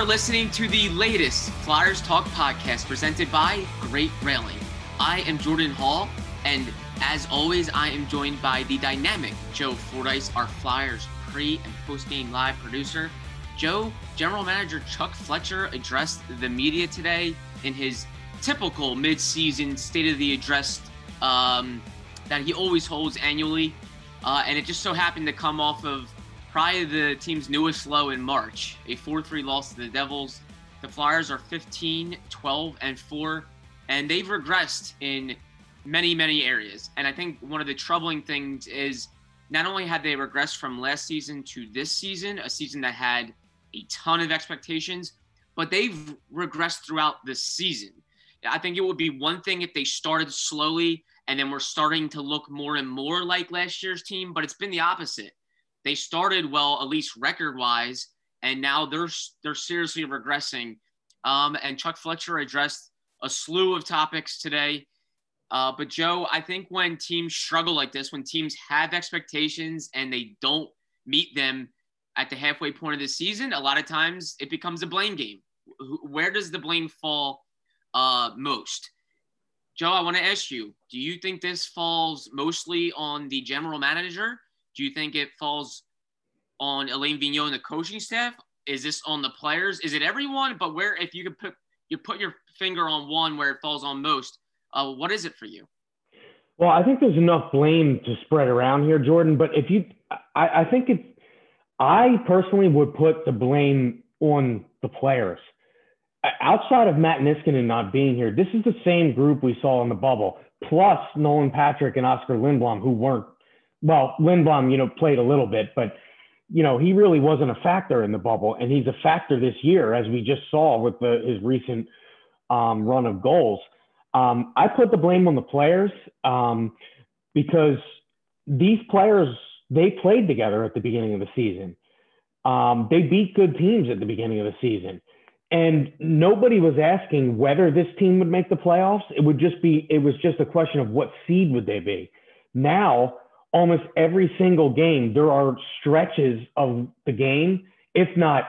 Are listening to the latest Flyers Talk podcast presented by Great Railing. I am Jordan Hall, and as always, I am joined by the dynamic Joe Fordyce, our Flyers pre and post game live producer. Joe, General Manager Chuck Fletcher addressed the media today in his typical mid-season State of the Address um, that he always holds annually, uh, and it just so happened to come off of probably the team's newest low in March, a 4-3 loss to the Devils. The Flyers are 15, 12, and 4, and they've regressed in many, many areas. And I think one of the troubling things is not only had they regressed from last season to this season, a season that had a ton of expectations, but they've regressed throughout the season. I think it would be one thing if they started slowly and then we're starting to look more and more like last year's team, but it's been the opposite they started well, at least record wise, and now they're they're seriously regressing. Um, and Chuck Fletcher addressed a slew of topics today. Uh, but Joe, I think when teams struggle like this, when teams have expectations and they don't meet them at the halfway point of the season, a lot of times it becomes a blame game. Where does the blame fall uh, most? Joe, I want to ask you: Do you think this falls mostly on the general manager? Do you think it falls on Alain Vigneault and the coaching staff? Is this on the players? Is it everyone? But where, if you could put you put your finger on one where it falls on most, uh, what is it for you? Well, I think there's enough blame to spread around here, Jordan. But if you, I, I think it's, I personally would put the blame on the players. Outside of Matt Niskanen and not being here, this is the same group we saw in the bubble, plus Nolan Patrick and Oscar Lindblom, who weren't well, Lindblom, you know, played a little bit, but you know, he really wasn't a factor in the bubble, and he's a factor this year, as we just saw with the, his recent um, run of goals. Um, I put the blame on the players um, because these players they played together at the beginning of the season. Um, they beat good teams at the beginning of the season, and nobody was asking whether this team would make the playoffs. It would just be it was just a question of what seed would they be. Now almost every single game, there are stretches of the game, if not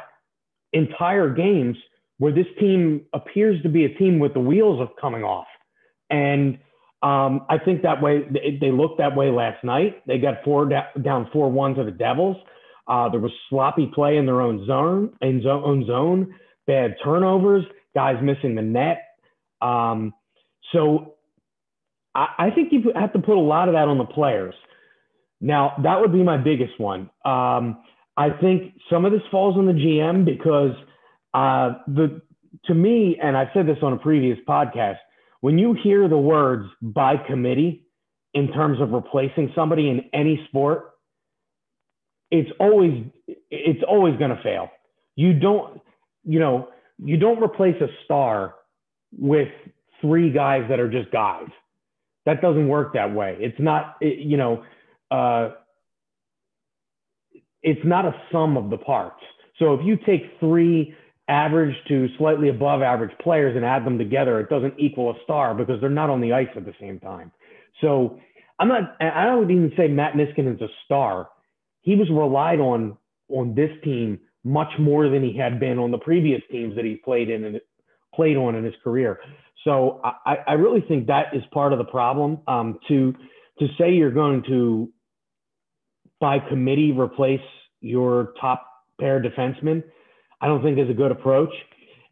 entire games, where this team appears to be a team with the wheels of coming off. And um, I think that way they looked that way last night. They got four down four one to the Devils. Uh, there was sloppy play in their own zone, in zone, own zone, bad turnovers, guys missing the net. Um, so I, I think you have to put a lot of that on the players. Now, that would be my biggest one. Um, I think some of this falls on the GM because uh, the to me, and I've said this on a previous podcast, when you hear the words by committee in terms of replacing somebody in any sport, it's always it's always going to fail. You don't, you know, you don't replace a star with three guys that are just guys. That doesn't work that way. It's not, it, you know, uh, it's not a sum of the parts. So if you take three average to slightly above average players and add them together, it doesn't equal a star because they're not on the ice at the same time. So I'm not, I don't even say Matt Niskanen's a star. He was relied on on this team much more than he had been on the previous teams that he played in and played on in his career. So I, I really think that is part of the problem. Um, to to say you're going to by committee replace your top pair defenseman, I don't think is a good approach.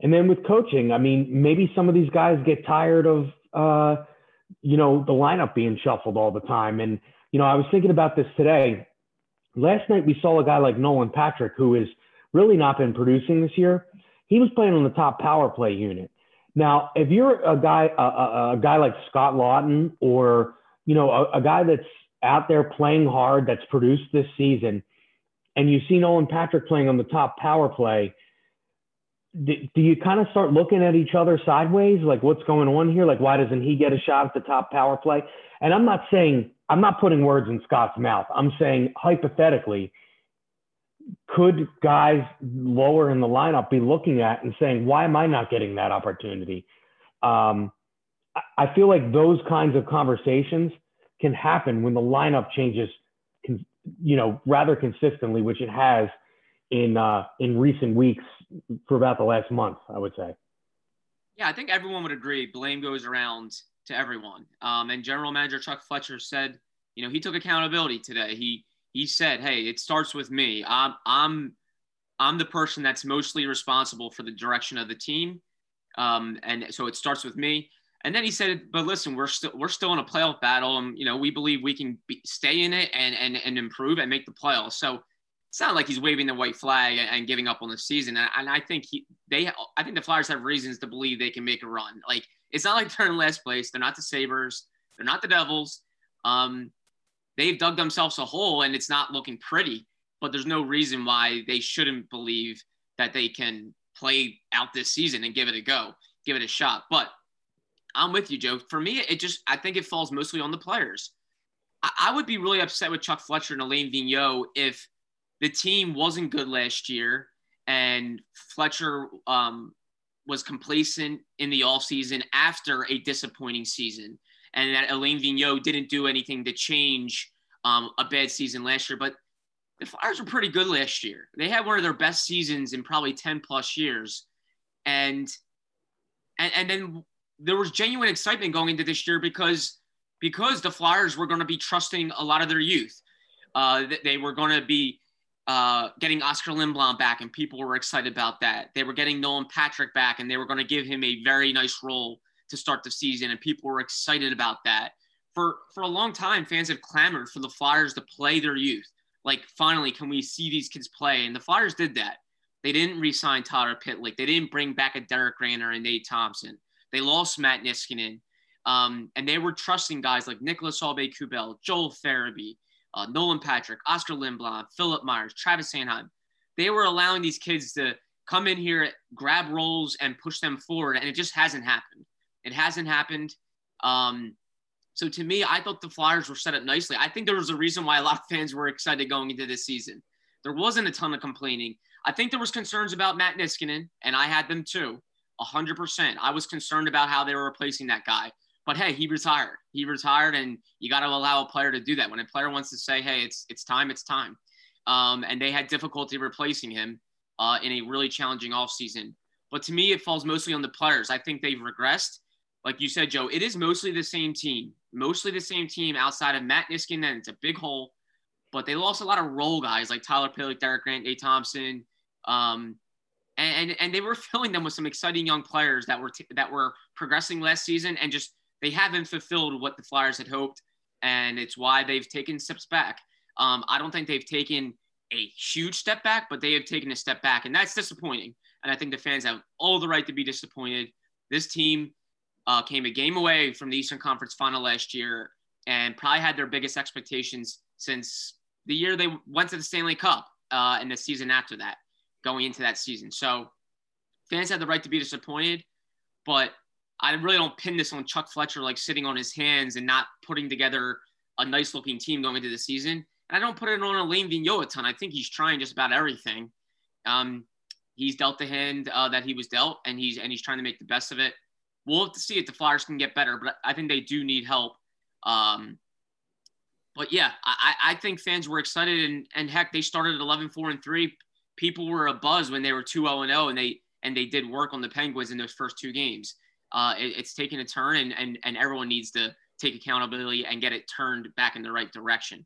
And then with coaching, I mean, maybe some of these guys get tired of, uh, you know, the lineup being shuffled all the time. And You know, I was thinking about this today. Last night we saw a guy like Nolan Patrick, who has really not been producing this year. He was playing on the top power play unit. Now, if you're a guy, a, a, a guy like Scott Laughton, or you know, a, a guy that's out there playing hard, that's produced this season, and you see Nolan Patrick playing on the top power play, do, do you kind of start looking at each other sideways? Like, what's going on here? Like, why doesn't he get a shot at the top power play? And I'm not saying, I'm not putting words in Scott's mouth. I'm saying, hypothetically, could guys lower in the lineup be looking at and saying, why am I not getting that opportunity? Um, I feel like those kinds of conversations can happen when the lineup changes, you know, rather consistently, which it has in uh, in recent weeks for about the last month, I would say. Yeah, I think everyone would agree. Blame goes around to everyone. Um, and General Manager Chuck Fletcher said, you know, he took accountability today. He he said, "Hey, it starts with me. I'm I'm I'm the person that's mostly responsible for the direction of the team, um, and so it starts with me." And then he said, "But listen, we're still we're still in a playoff battle, and you know we believe we can be, stay in it and and and improve and make the playoffs." So it's not like he's waving the white flag and giving up on the season. And, and I think he they I think the Flyers have reasons to believe they can make a run. Like it's not like they're in last place. They're not the Sabres. They're not the Devils. Um, they've dug themselves a hole and it's not looking pretty, but there's no reason why they shouldn't believe that they can play out this season and give it a go, give it a shot. But I'm with you, Joe. For me, it just, I think it falls mostly on the players. I, I would be really upset with Chuck Fletcher and Alain Vigneault if the team wasn't good last year and Fletcher um, was complacent in the offseason after a disappointing season and that Alain Vigneault didn't do anything to change um, a bad season last year. But the Flyers were pretty good last year. They had one of their best seasons in probably 10 plus years. And and, and then there was genuine excitement going into this year because because the Flyers were going to be trusting a lot of their youth. Uh, they were going to be uh, getting Oscar Lindblom back, and people were excited about that. They were getting Nolan Patrick back, and they were going to give him a very nice role to start the season, and people were excited about that. For for a long time, fans have clamored for the Flyers to play their youth. Like, finally, can we see these kids play? And the Flyers did that. They didn't re-sign Tyler Pitlick. They didn't bring back a Derek Randner and Nate Thompson. They lost Matt Niskanen. Um, and they were trusting guys like Nicholas Aube-Kubel, Joel Farabee, uh, Nolan Patrick, Oscar Lindblom, Philip Myers, Travis Sanheim. They were allowing these kids to come in here, grab roles, and push them forward, and it just hasn't happened. It hasn't happened. Um, so to me, I thought the Flyers were set up nicely. I think there was a reason why a lot of fans were excited going into this season. There wasn't a ton of complaining. I think there was concerns about Matt Niskanen, and I had them too, hundred percent. I was concerned about how they were replacing that guy. But hey, he retired. He retired, and you got to allow a player to do that. When a player wants to say, "Hey, it's it's time, it's time," um, and they had difficulty replacing him uh, in a really challenging offseason. But to me, it falls mostly on the players. I think they've regressed like you said, Joe, it is mostly the same team, mostly the same team outside of Matt Niskanen. And it's a big hole, but they lost a lot of role guys like Tyler Pitlick, Derek Grant, Nate Thompson, um, and, and and they were filling them with some exciting young players that were t- that were progressing last season, and just they haven't fulfilled what the Flyers had hoped, and it's why they've taken steps back. Um, I don't think they've taken a huge step back, but they have taken a step back, and that's disappointing. And I think the fans have all the right to be disappointed. This team uh, came a game away from the Eastern Conference final last year and probably had their biggest expectations since the year they went to the Stanley Cup uh, and the season after that, going into that season. So fans had the right to be disappointed, but I really don't pin this on Chuck Fletcher like sitting on his hands and not putting together a nice looking team going into the season. And I don't put it on Alain Vigneault a ton. I think he's trying just about everything. Um, he's dealt the hand uh, that he was dealt, and he's and he's trying to make the best of it we'll have to see if the Flyers can get better, but I think they do need help. Um, but yeah, I, I think fans were excited and, and heck, they started at 11, 4 and 3. People were a buzz when they were 2 0 and 0 and they and they did work on the Penguins in those first two games. Uh, it, it's taken a turn and, and and everyone needs to take accountability and get it turned back in the right direction.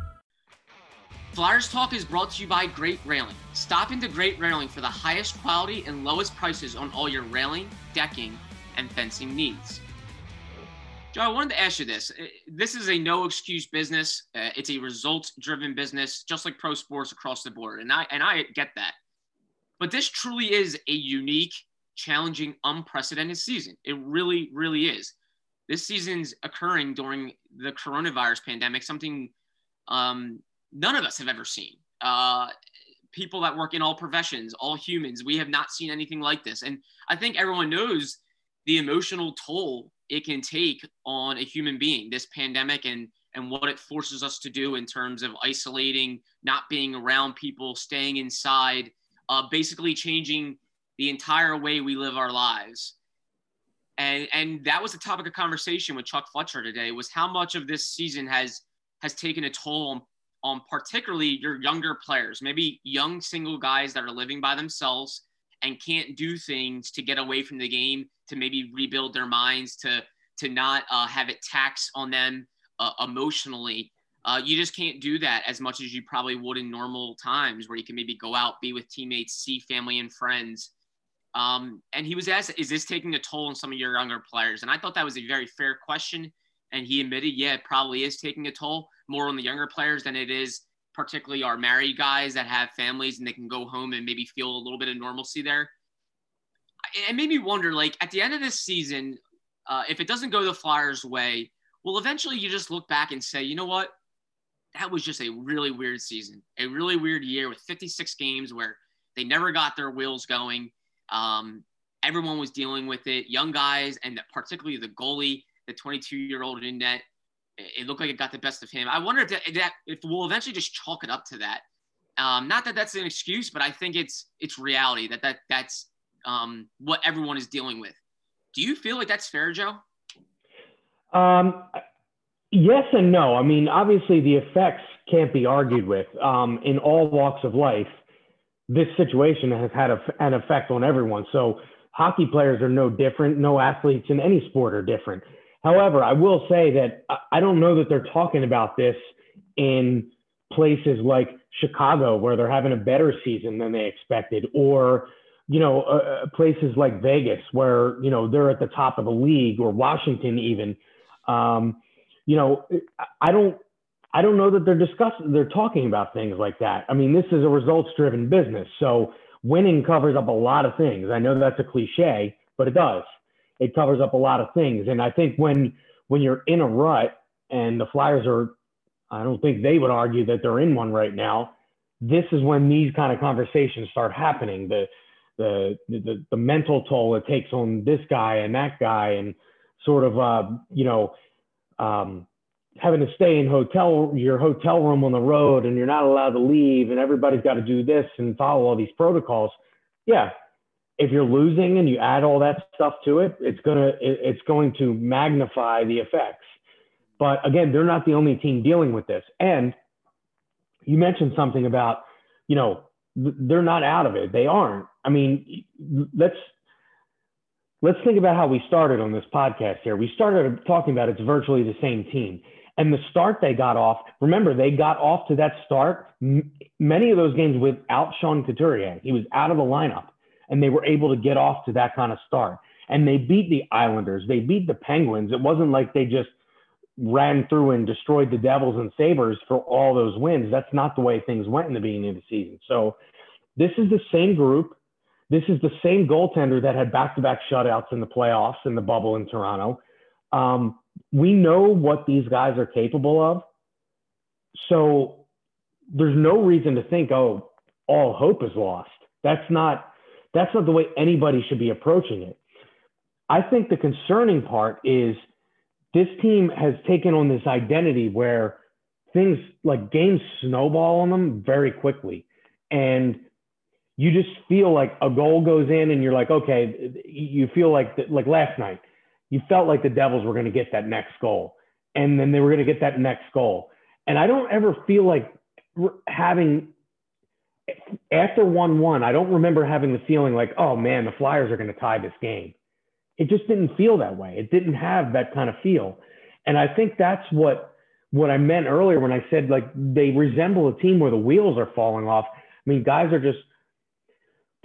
Flyers Talk is brought to you by Great Railing. Stop into Great Railing for the highest quality and lowest prices on all your railing, decking, and fencing needs. Joe, I wanted to ask you this. Uh, this is a no excuse business. Uh, it's a results driven business, just like pro sports across the board. And I, and I get that. But this truly is a unique, challenging, unprecedented season. It really, really is. This season's occurring during the coronavirus pandemic, something um, none of us have ever seen. Uh, people that work in all professions, all humans, we have not seen anything like this. And I think everyone knows the emotional toll it can take on a human being, this pandemic and and what it forces us to do in terms of isolating, not being around people, staying inside, uh, basically changing the entire way we live our lives. And and that was the topic of conversation with Chuck Fletcher today was how much of this season has has taken a toll on on particularly your younger players, maybe young single guys that are living by themselves and can't do things to get away from the game, to maybe rebuild their minds, to to not uh, have it tax on them uh, emotionally. Uh, you just can't do that as much as you probably would in normal times, where you can maybe go out, be with teammates, see family and friends. Um, and he was asked, "Is this taking a toll on some of your younger players?" And I thought that was a very fair question. And he admitted, "Yeah, it probably is taking a toll." More on the younger players than it is particularly our married guys that have families and they can go home and maybe feel a little bit of normalcy there. It made me wonder, like at the end of this season, uh, if it doesn't go the Flyers' way, well, eventually you just look back and say, you know what? That was just a really weird season, a really weird year with 56 games where they never got their wheels going. Um, everyone was dealing with it, young guys, and particularly the goalie, the 22 year old in net it looked like it got the best of him. I wonder if that, that if we'll eventually just chalk it up to that. Um, not that that's an excuse, but I think it's it's reality that that that's um, what everyone is dealing with. Do you feel like that's fair, Joe? Um, yes and no. I mean, obviously the effects can't be argued with. Um, in all walks of life, this situation has had a, an effect on everyone. So hockey players are no different. No athletes in any sport are different. However, I will say that I don't know that they're talking about this in places like Chicago, where they're having a better season than they expected, or you know, uh, uh, places like Vegas, where you know they're at the top of the league, or Washington even. Um, you know, I don't, I don't know that they're discussing, they're talking about things like that. I mean, this is a results-driven business, so winning covers up a lot of things. I know that's a cliche, but it does it covers up a lot of things. And I think when when you're in a rut and the Flyers are, I don't think they would argue that they're in one right now. This is when these kind of conversations start happening. The the the, the mental toll it takes on this guy and that guy, and sort of uh, you know um, having to stay in hotel your hotel room on the road, and you're not allowed to leave, and everybody's got to do this and follow all these protocols. Yeah, if you're losing and you add all that stuff to it, it's gonna it's going to magnify the effects. But again, they're not the only team dealing with this. And you mentioned something about, you know, they're not out of it. They aren't. I mean, let's let's think about how we started on this podcast here. We started talking about it's virtually the same team. And the start they got off, remember, they got off to that start, many of those games without Sean Couturier. He was out of the lineup and they were able to get off to that kind of start. And they beat the Islanders, they beat the Penguins. It wasn't like they just ran through and destroyed the Devils and Sabres for all those wins. That's not the way things went in the beginning of the season. So this is the same group. This is the same goaltender that had back to back shutouts in the playoffs in the bubble in Toronto. Um, we know what these guys are capable of. So there's no reason to think, oh, all hope is lost. That's not that's not the way anybody should be approaching it. I think the concerning part is this team has taken on this identity where things like games snowball on them very quickly. And you just feel like a goal goes in and you're like, okay, you feel like, like last night, you felt like the Devils were going to get that next goal. And then they were going to get that next goal. And I don't ever feel like having, after 1 1, I don't remember having the feeling like, oh man, the Flyers are going to tie this game. It just didn't feel that way. It didn't have that kind of feel. And I think that's what what I meant earlier when I said like they resemble a team where the wheels are falling off. I mean, guys are just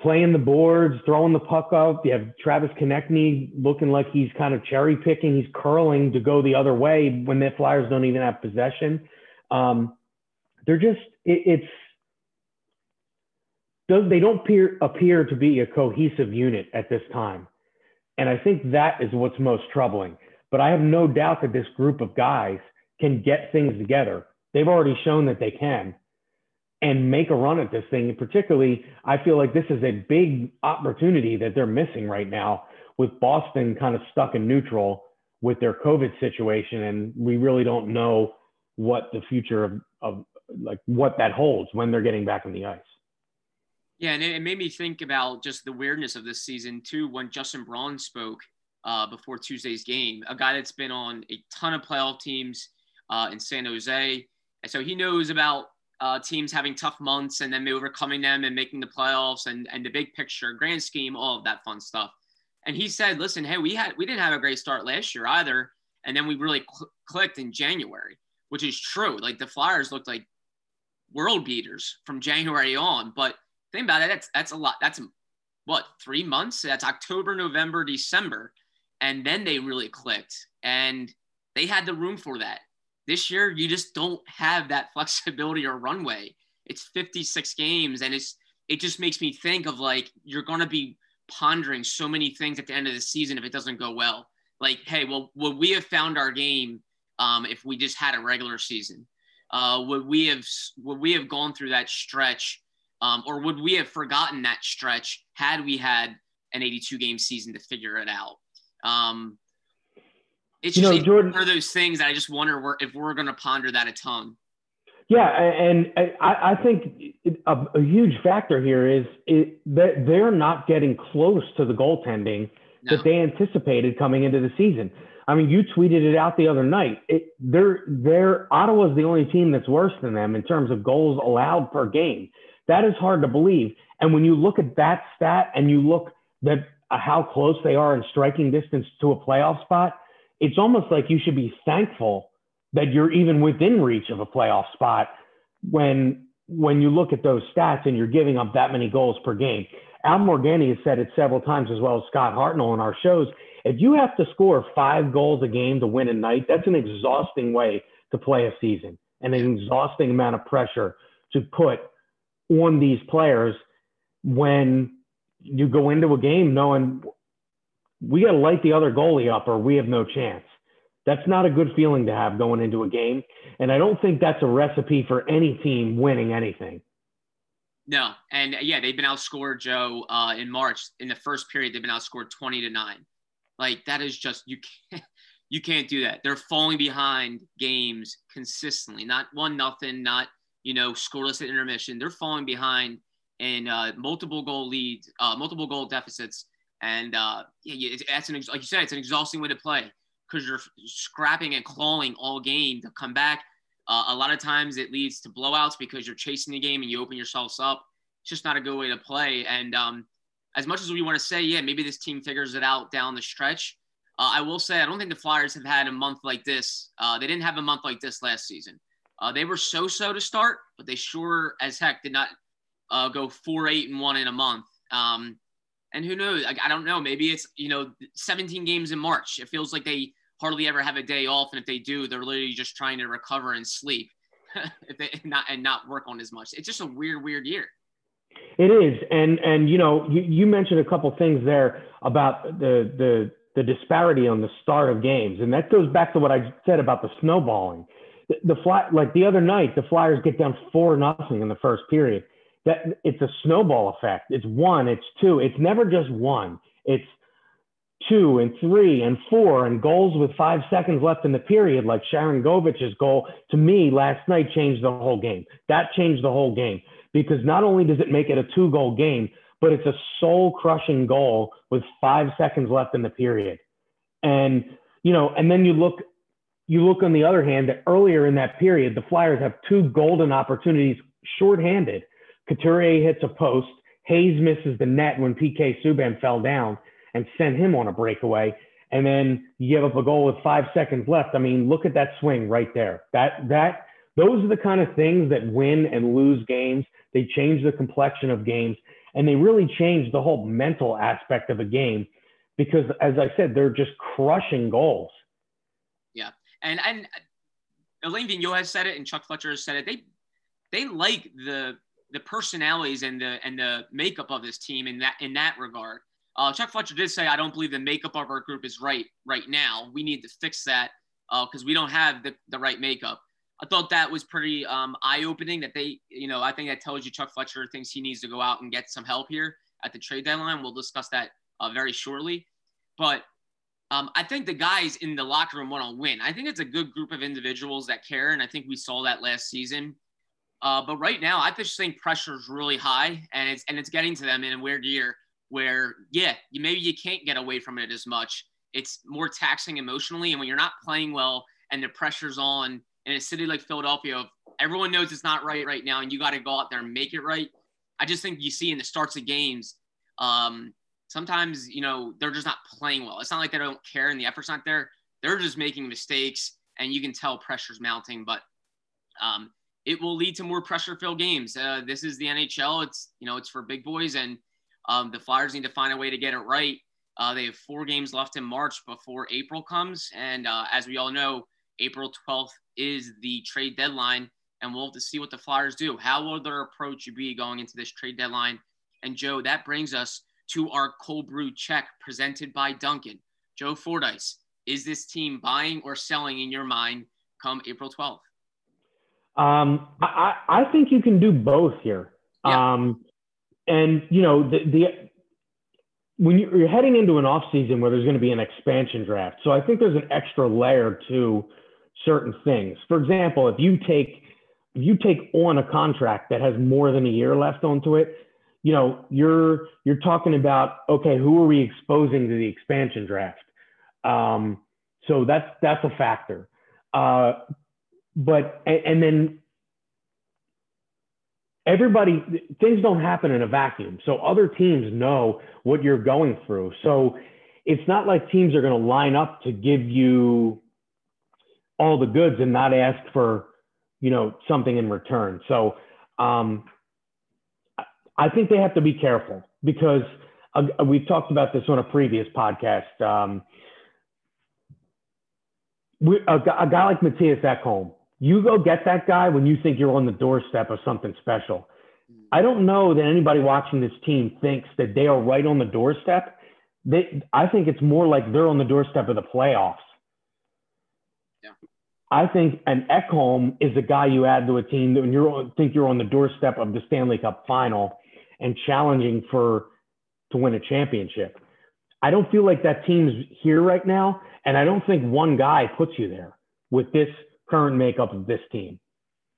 playing the boards, throwing the puck up. You have Travis Konecny looking like he's kind of cherry picking. He's curling to go the other way when the Flyers don't even have possession. Um, they're just it, it's they don't appear appear to be a cohesive unit at this time, and I think that is what's most troubling. But I have no doubt that this group of guys can get things together. They've already shown that they can and make a run at this thing. And particularly, I feel like this is a big opportunity that they're missing right now with Boston kind of stuck in neutral with their COVID situation. And we really don't know what the future of, of like what that holds when they're getting back on the ice. Yeah, and it made me think about just the weirdness of this season too. When Justin Braun spoke uh, before Tuesday's game, a guy that's been on a ton of playoff teams, uh, in San Jose. And so he knows about uh, teams having tough months and then overcoming them and making the playoffs and, and the big picture, grand scheme, all of that fun stuff. And he said, listen, hey, we had we didn't have a great start last year either. And then we really cl- clicked in January, which is true. Like the Flyers looked like world beaters from January on. But think about it, that's that's a lot. That's what three months? That's October, November, December, and then they really clicked, and they had the room for that. This year, you just don't have that flexibility or runway. It's 56 games, and it's it just makes me think of like you're going to be pondering so many things at the end of the season if it doesn't go well. Like, hey, well, would we have found our game um, if we just had a regular season? Uh, would we have would we have gone through that stretch, um, or would we have forgotten that stretch had we had an 82 game season to figure it out? Um, it's you just know, Jordan, one of those things that I just wonder if we're going to ponder that a ton. Yeah, and I, I think a, a, huge factor here is it, that they're not getting close to the goaltending no. that they anticipated coming into the season. I mean, you tweeted it out the other night. It, they're, they're Ottawa's the only team that's worse than them in terms of goals allowed per game. That is hard to believe. And when you look at that stat and you look at uh, how close they are in striking distance to a playoff spot, it's almost like you should be thankful that you're even within reach of a playoff spot when when you look at those stats and you're giving up that many goals per game. Al Morganti has said it several times as well as Scott Hartnell in our shows. If you have to score five goals a game to win a night, that's an exhausting way to play a season and an exhausting amount of pressure to put on these players when you go into a game knowing we got to light the other goalie up or we have no chance. That's not a good feeling to have going into a game. And I don't think that's a recipe for any team winning anything. No. And yeah, they've been outscored, Joe, uh, in March. In the first period, they've been outscored 20 to 9. Like, that is just, you can't. You can't do that. They're falling behind games consistently. Not one nothing, not you know scoreless at intermission. They're falling behind in uh, multiple goal leads, uh, multiple goal deficits and uh, yeah, it's, that's an like you said, it's an exhausting way to play because you're scrapping and clawing all game to come back. Uh, a lot of times it leads to blowouts because you're chasing the game and you open yourselves up. It's just not a good way to play. And um, as much as we want to say, yeah, maybe this team figures it out down the stretch. Uh, I will say I don't think the Flyers have had a month like this. Uh, they didn't have a month like this last season. Uh, they were so-so to start, but they sure as heck did not uh, go four, eight, and one in a month. Um, and who knows? Like, I don't know. Maybe it's, you know, 17 games in March. It feels like they hardly ever have a day off. And if they do, they're literally just trying to recover and sleep if they, not, and not work on as much. It's just a weird, weird year. It is. And, and, you know, you, you mentioned a couple things there about the, the, the disparity on the start of games. And that goes back to what I said about the snowballing. The, fly, like the other night, the Flyers get down four nothing in the first period that it's a snowball effect. It's one, it's two. It's never just one. It's two and three and four and goals with five seconds left in the period, like Sharangovich's goal, to me last night changed the whole game. That changed the whole game because not only does it make it a two goal game, but it's a soul crushing goal with five seconds left in the period. And, you know, and then you look, you look on the other hand that earlier in that period, the Flyers have two golden opportunities shorthanded. Couturier hits a post. Hayes misses the net when PK Subban fell down and sent him on a breakaway. And then you give up a goal with five seconds left. I mean, look at that swing right there. That that those are the kind of things that win and lose games. They change the complexion of games and they really change the whole mental aspect of a game because as I said, they're just crushing goals. And and Alain Vigneault has said it and Chuck Fletcher has said it. They they like the the personalities and the and the makeup of this team in that in that regard. Uh, Chuck Fletcher did say, "I don't believe the makeup of our group is right right now. We need to fix that because uh, we don't have the, the right makeup." I thought that was pretty um, eye-opening. That they, you know, I think that tells you Chuck Fletcher thinks he needs to go out and get some help here at the trade deadline. We'll discuss that uh, very shortly, but um, I think the guys in the locker room want to win. I think it's a good group of individuals that care, and I think we saw that last season. Uh, but right now, I just think pressure is really high, and it's and it's getting to them in a weird year where, yeah, you maybe you can't get away from it as much. It's more taxing emotionally, and when you're not playing well and the pressure's on in a city like Philadelphia, everyone knows it's not right right now, and you got to go out there and make it right. I just think you see in the starts of games, um, sometimes you know they're just not playing well. It's not like they don't care and the effort's not there. They're just making mistakes, and you can tell pressure's mounting. But um, it will lead to more pressure-filled games. Uh, this is the NHL. It's you know it's for big boys, and um, the Flyers need to find a way to get it right. Uh, they have four games left in March before April comes, and uh, as we all know, April 12th is the trade deadline, and we'll have to see what the Flyers do. How will their approach be going into this trade deadline? And Joe, that brings us to our cold brew check presented by Dunkin'. Joe Fordyce, is this team buying or selling in your mind come April 12th? Um, I, I think you can do both here. Yeah. Um, and you know the, the when you're heading into an off season where there's going to be an expansion draft, so I think there's an extra layer to certain things. For example, if you take if you take on a contract that has more than a year left onto it, you know you're you're talking about okay, who are we exposing to the expansion draft? Um, so that's that's a factor. Uh, but and, and then everybody things don't happen in a vacuum so other teams know what you're going through so it's not like teams are going to line up to give you all the goods and not ask for you know something in return so um, i think they have to be careful because uh, we've talked about this on a previous podcast um, we, a, a guy like Mattias Ekholm, you go get that guy when you think you're on the doorstep of something special. I don't know that anybody watching this team thinks that they are right on the doorstep. They, I think it's more like they're on the doorstep of the playoffs. Yeah. I think an Ekholm is a guy you add to a team that when you think you're on the doorstep of the Stanley Cup final and challenging for to win a championship. I don't feel like that team's here right now, and I don't think one guy puts you there with this current makeup of this team.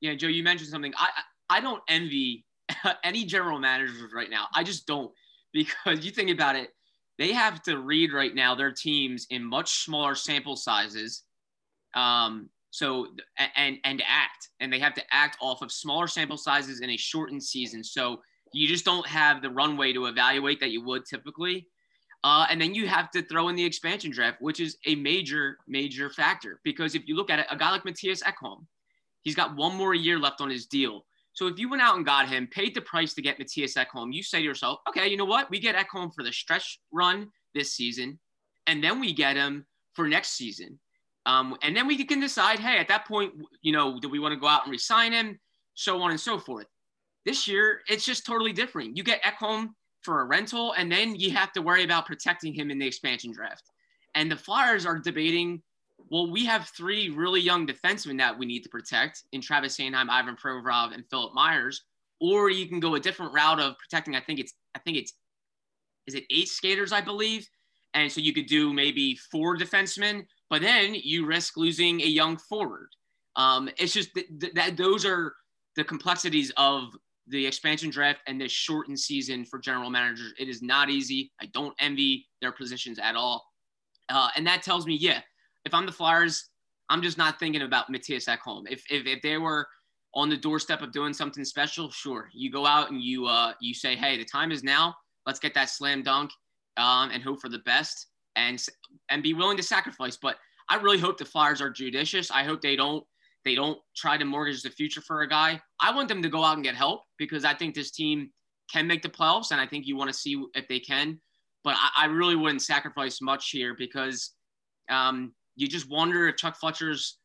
Yeah, Joe, you mentioned something. I I don't envy any general managers right now. I just don't because you think about it, they have to read right now their teams in much smaller sample sizes. Um, so and and act and they have to act off of smaller sample sizes in a shortened season. So you just don't have the runway to evaluate that you would typically. Uh, and then you have to throw in the expansion draft, which is a major, major factor. Because if you look at it, a guy like Mattias Ekholm, he's got one more year left on his deal. So if you went out and got him, paid the price to get Mattias Ekholm, you say to yourself, okay, you know what? We get Ekholm for the stretch run this season, and then we get him for next season. Um, and then we can decide, hey, at that point, you know, do we want to go out and resign him, so on and so forth. This year, it's just totally different. You get Ekholm for a rental, and then you have to worry about protecting him in the expansion draft. And the Flyers are debating, well, we have three really young defensemen that we need to protect in Travis Sanheim, Ivan Provorov, and Philip Myers. Or you can go a different route of protecting. I think it's I think it's is it eight skaters, I believe, And so you could do maybe four defensemen, but then you risk losing a young forward. Um, it's just that, that those are the complexities of the expansion draft and this shortened season for general managers. It is not easy. I don't envy their positions at all. Uh, and that tells me, yeah, if I'm the Flyers, I'm just not thinking about Mattias Ekholm. If, if, if they were on the doorstep of doing something special, sure, you go out and you uh, you say, hey, the time is now. Let's get that slam dunk um, and hope for the best and and be willing to sacrifice. But I really hope the Flyers are judicious. I hope they don't they don't try to mortgage the future for a guy. I want them to go out and get help because I think this team can make the playoffs, and I think you want to see if they can. But I, I really wouldn't sacrifice much here because um, you just wonder if Chuck Fletcher's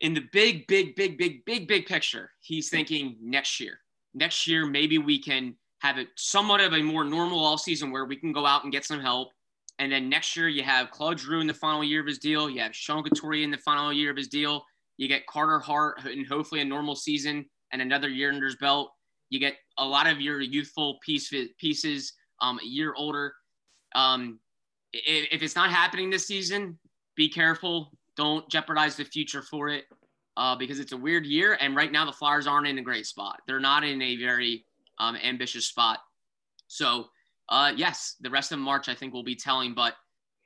in the big, big, big, big, big, big picture. He's thinking next year. Next year, maybe we can have it somewhat of a more normal all season where we can go out and get some help. And then next year, you have Claude Giroux in the final year of his deal. You have Sean Couturier in the final year of his deal. You get Carter Hart and hopefully a normal season and another year under his belt. You get a lot of your youthful piece, pieces um, a year older. Um, if, if it's not happening this season, be careful. Don't jeopardize the future for it uh, because it's a weird year. And right now, the Flyers aren't in a great spot. They're not in a very um, ambitious spot. So, uh, yes, the rest of March, I think, will be telling. But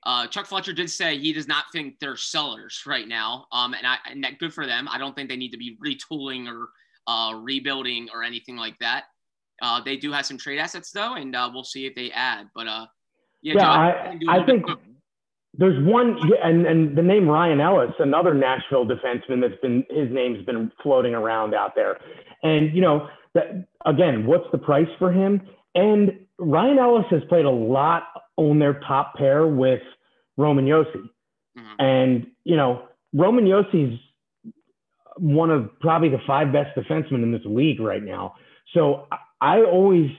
uh, Chuck Fletcher did say he does not think they're sellers right now. Um, and, I, and that good for them. I don't think they need to be retooling or uh, rebuilding or anything like that. Uh, they do have some trade assets though, and uh, we'll see if they add. But uh, yeah, yeah John, I, I think there's one, and and the name Ryan Ellis, another Nashville defenseman that's been his name's been floating around out there, and you know that again, what's the price for him? And Ryan Ellis has played a lot on their top pair with Roman Josi. mm-hmm. and you know Roman Josi's one of probably the five best defensemen in this league right now. So I always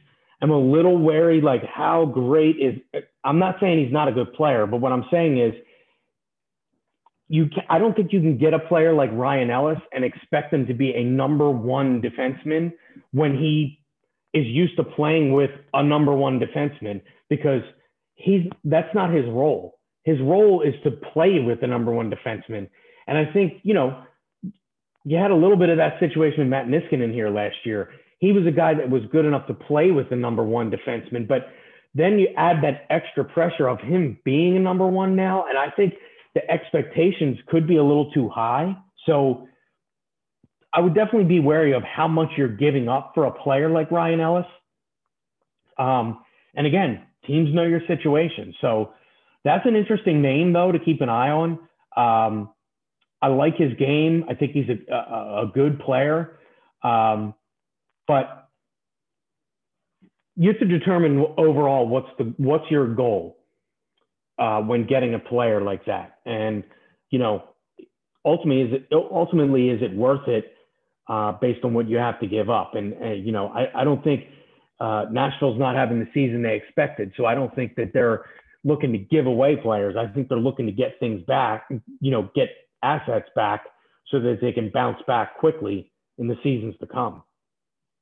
am a little wary, like how great is. I'm not saying he's not a good player, but what I'm saying is, you. Can, I don't think you can get a player like Ryan Ellis and expect him to be a number one defenseman when he is used to playing with a number one defenseman because he's that's not his role. His role is to play with the number one defenseman. And I think, you know, you had a little bit of that situation with Matt Niskanen here last year he was a guy that was good enough to play with the number one defenseman. But then you add that extra pressure of him being a number one now. And I think the expectations could be a little too high. So I would definitely be wary of how much you're giving up for a player like Ryan Ellis. Um, and again, teams know your situation. So that's an interesting name, though, to keep an eye on. Um, I like his game. I think he's a, a, a good player. Um, but you have to determine overall what's the what's your goal uh, when getting a player like that, and you know, ultimately is it ultimately is it worth it uh, based on what you have to give up? And, and you know, I, I don't think uh, Nashville's not having the season they expected, so I don't think that they're looking to give away players. I think they're looking to get things back, you know, get assets back so that they can bounce back quickly in the seasons to come.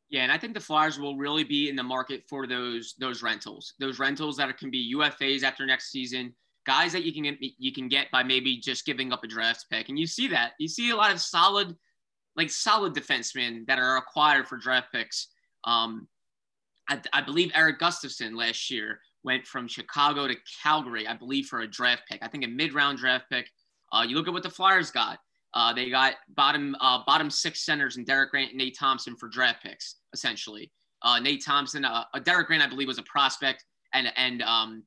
Yeah, and I think the Flyers will really be in the market for those those rentals, those rentals that can be UFAs after next season, guys that you can get, you can get by maybe just giving up a draft pick, and you see that you see a lot of solid, like solid defensemen that are acquired for draft picks. Um, I, I believe Erik Gustafsson last year went from Chicago to Calgary, I believe, for a draft pick. I think a mid round draft pick. Uh, you look at what the Flyers got. Uh, they got bottom uh, bottom six centers and Derek Grant and Nate Thompson for draft picks, essentially. Uh, Nate Thompson, uh, uh, Derek Grant, I believe, was a prospect and and um,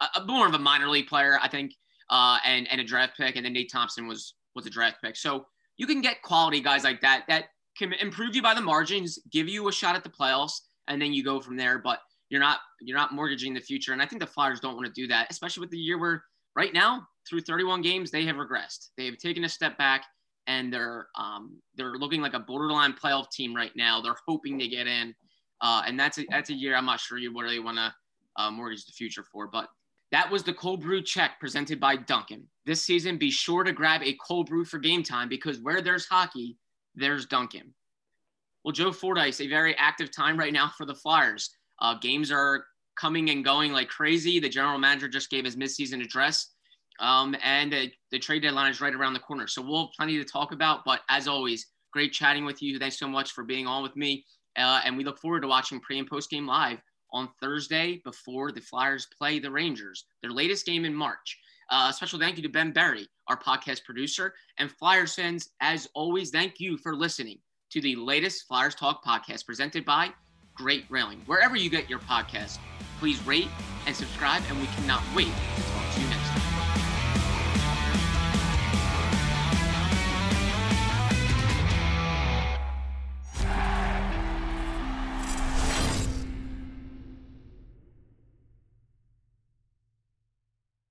a, a more of a minor league player, I think, uh, and and a draft pick, and then Nate Thompson was was a draft pick. So you can get quality guys like that that can improve you by the margins, give you a shot at the playoffs, and then you go from there. But you're not you're not mortgaging the future, and I think the Flyers don't want to do that, especially with the year where right now through 31 games, they have regressed. They have taken a step back, and they're um, they're looking like a borderline playoff team right now. They're hoping to get in, uh, and that's a, that's a year I'm not sure you really want to uh, mortgage the future for. But that was the cold brew check presented by Dunkin'. This season, be sure to grab a cold brew for game time because where there's hockey, there's Dunkin'. Well, Joe Fordyce, a very active time right now for the Flyers. Uh, games are coming and going like crazy. The general manager just gave his midseason address. Um, and uh, the trade deadline is right around the corner. So we'll have plenty to talk about. But as always, great chatting with you. Thanks so much for being on with me. Uh, and we look forward to watching pre and post game live on Thursday before the Flyers play the Rangers, their latest game in March. Uh, special thank you to Ben Berry, our podcast producer. And Flyers fans, as always, thank you for listening to the latest Flyers Talk podcast presented by Great Railing. Wherever you get your podcast, please rate and subscribe, and we cannot wait